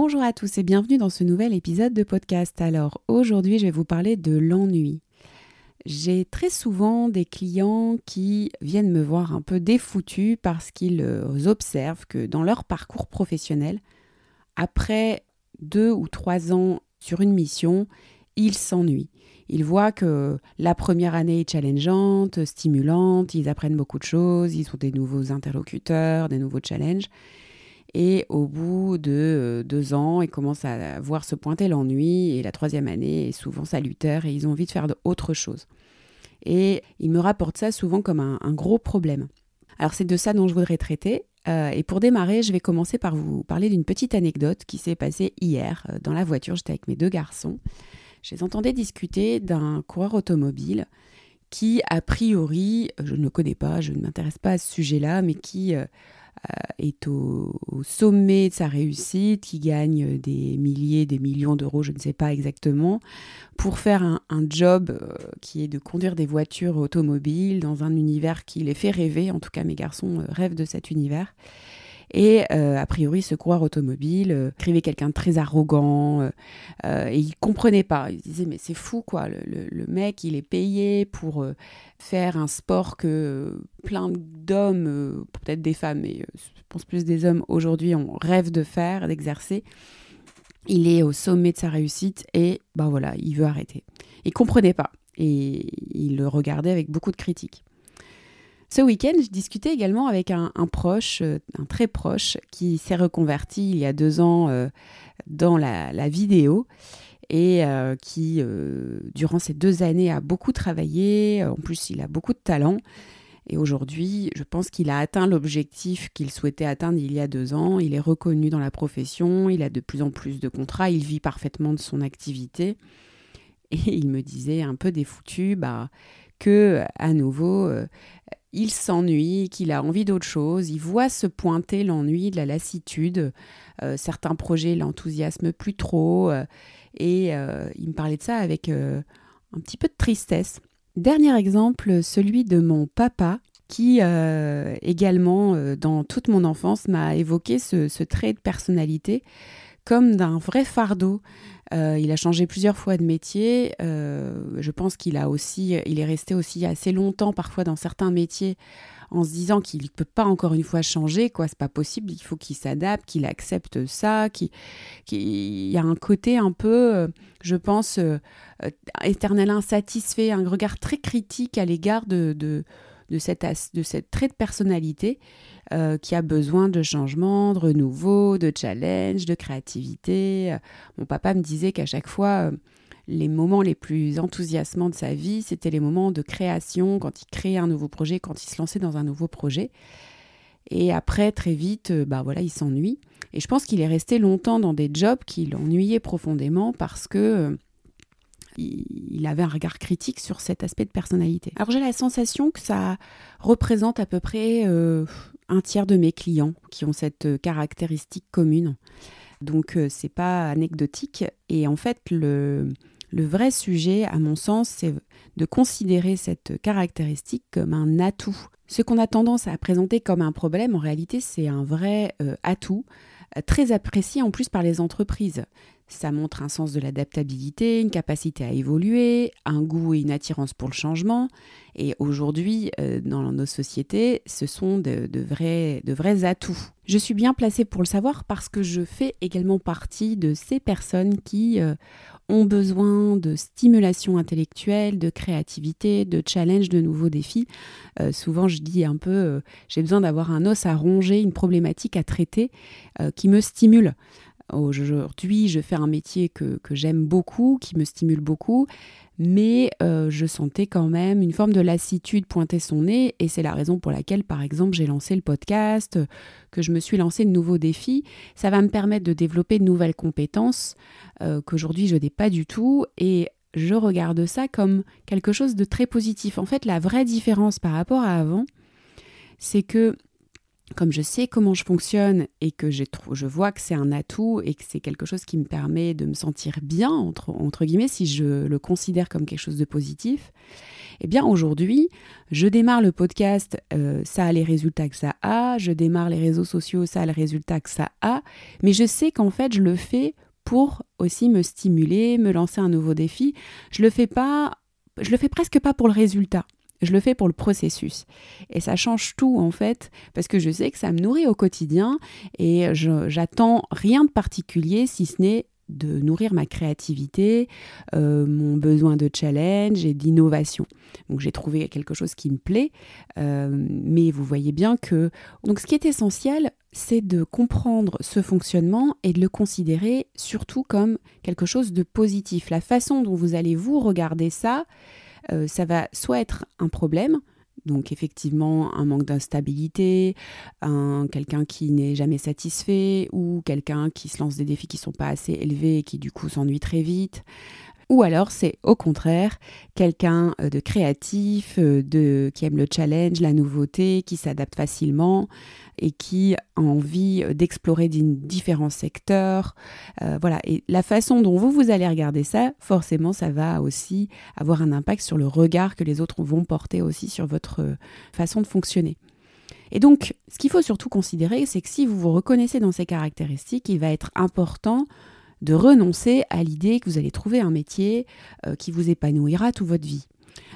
Bonjour à tous et bienvenue dans ce nouvel épisode de podcast. Alors aujourd'hui je vais vous parler de l'ennui. J'ai très souvent des clients qui viennent me voir un peu défoutus parce qu'ils observent que dans leur parcours professionnel, après deux ou trois ans sur une mission, ils s'ennuient. Ils voient que la première année est challengeante, stimulante, ils apprennent beaucoup de choses, ils ont des nouveaux interlocuteurs, des nouveaux challenges. Et au bout de euh, deux ans, ils commencent à voir se pointer l'ennui. Et la troisième année est souvent salutaire et ils ont envie de faire autre chose. Et ils me rapportent ça souvent comme un, gros problème. Alors c'est de ça dont je voudrais traiter. Euh, et pour démarrer, je vais commencer par vous parler d'une petite anecdote qui s'est passée hier euh, dans la voiture. J'étais avec mes deux garçons. Je les entendais discuter d'un coureur automobile qui, a priori, je ne le connais pas, je ne m'intéresse pas à ce sujet-là, mais qui est au, sommet de sa réussite, qui gagne des milliers, des millions d'euros, je ne sais pas exactement, pour faire un, job euh, qui est de conduire des voitures automobiles dans un univers qui les fait rêver. En tout cas, mes garçons euh, rêvent de cet univers. Et euh, a priori, ce coureur automobile euh, écrivait quelqu'un de très arrogant euh, et il comprenait pas. Il disait mais c'est fou quoi. Le, mec, il est payé pour faire un sport que plein d'hommes, peut-être des femmes, mais je pense plus des hommes aujourd'hui, on rêve de faire, d'exercer. Il est au sommet de sa réussite et ben voilà, il veut arrêter. Il comprenait pas et il le regardait avec beaucoup de critiques. Ce week-end, je discutais également avec un, proche, euh, un très proche, qui s'est reconverti il y a deux ans euh, dans la, vidéo et euh, qui, durant ces deux années, a beaucoup travaillé. En plus, il a beaucoup de talent. Et aujourd'hui, je pense qu'il a atteint l'objectif qu'il souhaitait atteindre il y a deux ans. Il est reconnu dans la profession, il a de plus en plus de contrats, il vit parfaitement de son activité. Et il me disait un peu défoutu, bah, que à nouveau, il s'ennuie, qu'il a envie d'autre chose, il voit se pointer l'ennui, la lassitude, euh, certains projets l'enthousiasment plus trop, euh, et euh, il me parlait de ça avec un petit peu de tristesse. Dernier exemple, celui de mon papa, qui également, dans toute mon enfance, m'a évoqué ce, trait de personnalité comme d'un vrai fardeau. il a changé plusieurs fois de métier. je pense qu'il a aussi, il est resté aussi assez longtemps parfois dans certains métiers en se disant qu'il ne peut pas encore une fois changer, quoi, c'est pas possible, il faut qu'il s'adapte, qu'il accepte ça, qu'il y a un côté un peu, je pense, éternel insatisfait, un regard très critique à l'égard de, de, de, cette, de cette trait de personnalité euh, qui a besoin de changement, de renouveau, de challenge, de créativité. Mon papa me disait qu'à chaque fois, euh, les moments les plus enthousiasmants de sa vie, c'était les moments de création, quand il créait un nouveau projet, quand il se lançait dans un nouveau projet. Et après, très vite, euh, bah voilà, il s'ennuie. Et je pense qu'il est resté longtemps dans des jobs qui l'ennuyaient profondément parce que il avait un regard critique sur cet aspect de personnalité. Alors j'ai la sensation que ça représente à peu près un tiers de mes clients qui ont cette euh, caractéristique commune. Donc euh, c'est pas anecdotique et en fait le, le vrai sujet à mon sens c'est de considérer cette caractéristique comme un atout. Ce qu'on a tendance à présenter comme un problème en réalité c'est un vrai euh, atout très apprécié en plus par les entreprises. Ça montre un sens de l'adaptabilité, une capacité à évoluer, un goût et une attirance pour le changement. Et aujourd'hui, euh, dans nos sociétés, ce sont de, vrais, atouts. Je suis bien placée pour le savoir parce que je fais également partie de ces personnes qui euh, ont besoin de stimulation intellectuelle, de créativité, de challenge, de nouveaux défis. Euh, souvent, je dis un peu, j'ai besoin d'avoir un os à ronger, une problématique à traiter qui me stimule. Aujourd'hui, je fais un métier que, j'aime beaucoup, qui me stimule beaucoup, mais euh, je sentais quand même une forme de lassitude pointer son nez, et c'est la raison pour laquelle, par exemple, j'ai lancé le podcast, que je me suis lancé de nouveaux défis. Ça va me permettre de développer de nouvelles compétences euh, qu'aujourd'hui je n'ai pas du tout, et je regarde ça comme quelque chose de très positif. En fait, la vraie différence par rapport à avant, c'est que comme je sais comment je fonctionne et que je vois que c'est un atout et que c'est quelque chose qui me permet de me sentir bien, entre, guillemets, si je le considère comme quelque chose de positif, Eh bien aujourd'hui, je démarre le podcast, euh, ça a les résultats que ça a, je démarre les réseaux sociaux, ça a les résultats que ça a, mais je sais qu'en fait je le fais pour aussi me stimuler, me lancer un nouveau défi. Je le fais pas, je le fais presque pas pour le résultat. Je le fais pour le processus. Et ça change tout en fait, parce que je sais que ça me nourrit au quotidien et j'attends rien de particulier si ce n'est de nourrir ma créativité, euh, mon besoin de challenge et d'innovation. Donc j'ai trouvé quelque chose qui me plaît, euh, mais vous voyez bien que... Donc ce qui est essentiel, c'est de comprendre ce fonctionnement et de le considérer surtout comme quelque chose de positif. La façon dont vous allez vous regarder ça, euh, ça va soit être un problème, donc effectivement, un manque d'instabilité, un, quelqu'un qui n'est jamais satisfait ou quelqu'un qui se lance des défis qui ne sont pas assez élevés et qui du coup s'ennuie très vite. Ou alors c'est au contraire quelqu'un euh, de créatif, euh, de, qui aime le challenge, la nouveauté, qui s'adapte facilement et qui a envie euh, d'explorer différents secteurs. voilà, et la façon dont vous, vous allez regarder ça, forcément, ça va aussi avoir un impact sur le regard que les autres vont porter aussi sur votre façon de fonctionner. Et donc, ce qu'il faut surtout considérer, c'est que si vous vous reconnaissez dans ces caractéristiques, il va être important de renoncer à l'idée que vous allez trouver un métier euh, qui vous épanouira toute votre vie.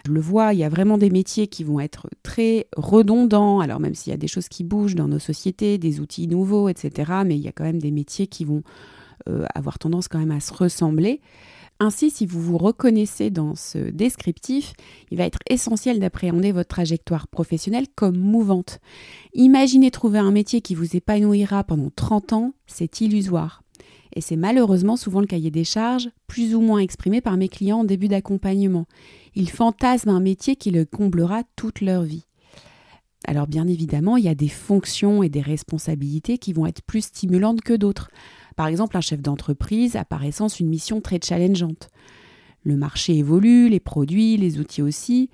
Je le vois, il y a vraiment des métiers qui vont être très redondants, alors même s'il y a des choses qui bougent dans nos sociétés, des outils nouveaux, etc., mais il y a quand même des métiers qui vont euh, avoir tendance quand même à se ressembler. Ainsi, si vous vous reconnaissez dans ce descriptif, il va être essentiel d'appréhender votre trajectoire professionnelle comme mouvante. Imaginez trouver un métier qui vous épanouira pendant 30 ans, c'est illusoire et c'est malheureusement souvent le cahier des charges, plus ou moins exprimé par mes clients en début d'accompagnement. Ils fantasment un métier qui le comblera toute leur vie. Alors bien évidemment, il y a des fonctions et des responsabilités qui vont être plus stimulantes que d'autres. Par exemple, un chef d'entreprise a par essence une mission très challengeante. Le marché évolue, les produits, les outils aussi.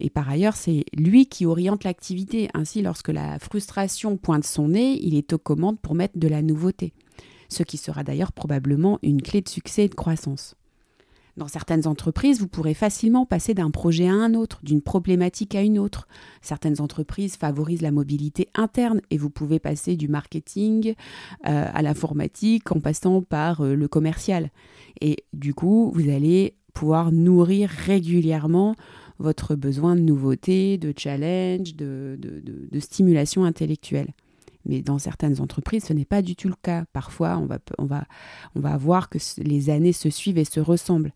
Et par ailleurs, c'est lui qui oriente l'activité. Ainsi, lorsque la frustration pointe son nez, il est aux commandes pour mettre de la nouveauté ce qui sera d'ailleurs probablement une clé de succès et de croissance. Dans certaines entreprises, vous pourrez facilement passer d'un projet à un autre, d'une problématique à une autre. Certaines entreprises favorisent la mobilité interne et vous pouvez passer du marketing euh, à l'informatique en passant par euh, le commercial. Et du coup, vous allez pouvoir nourrir régulièrement votre besoin de nouveauté, de challenge, de stimulation intellectuelle. Mais dans certaines entreprises, ce n'est pas du tout le cas. Parfois, on va, on voir que les années se suivent et se ressemblent.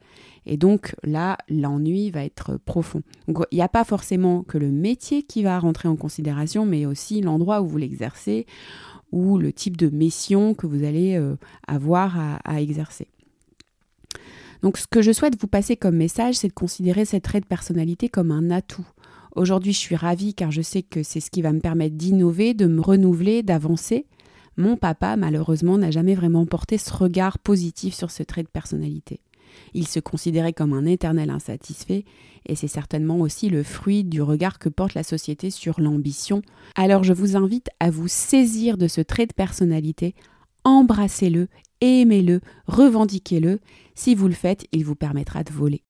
Et donc là, l'ennui va être profond. Il n'y a pas forcément que le métier qui va rentrer en considération, mais aussi l'endroit où vous l'exercez ou le type de mission que vous allez euh, avoir à exercer. Donc ce que je souhaite vous passer comme message, c'est de considérer cette trait de personnalité comme un atout. Aujourd'hui, je suis ravie car je sais que c'est ce qui va me permettre d'innover, de me renouveler, d'avancer. Mon papa, malheureusement, n'a jamais vraiment porté ce regard positif sur ce trait de personnalité. Il se considérait comme un éternel insatisfait, et c'est certainement aussi le fruit du regard que porte la société sur l'ambition. Alors je vous invite à vous saisir de ce trait de personnalité, embrassez-le, aimez-le, revendiquez-le. Si vous le faites, il vous permettra de voler.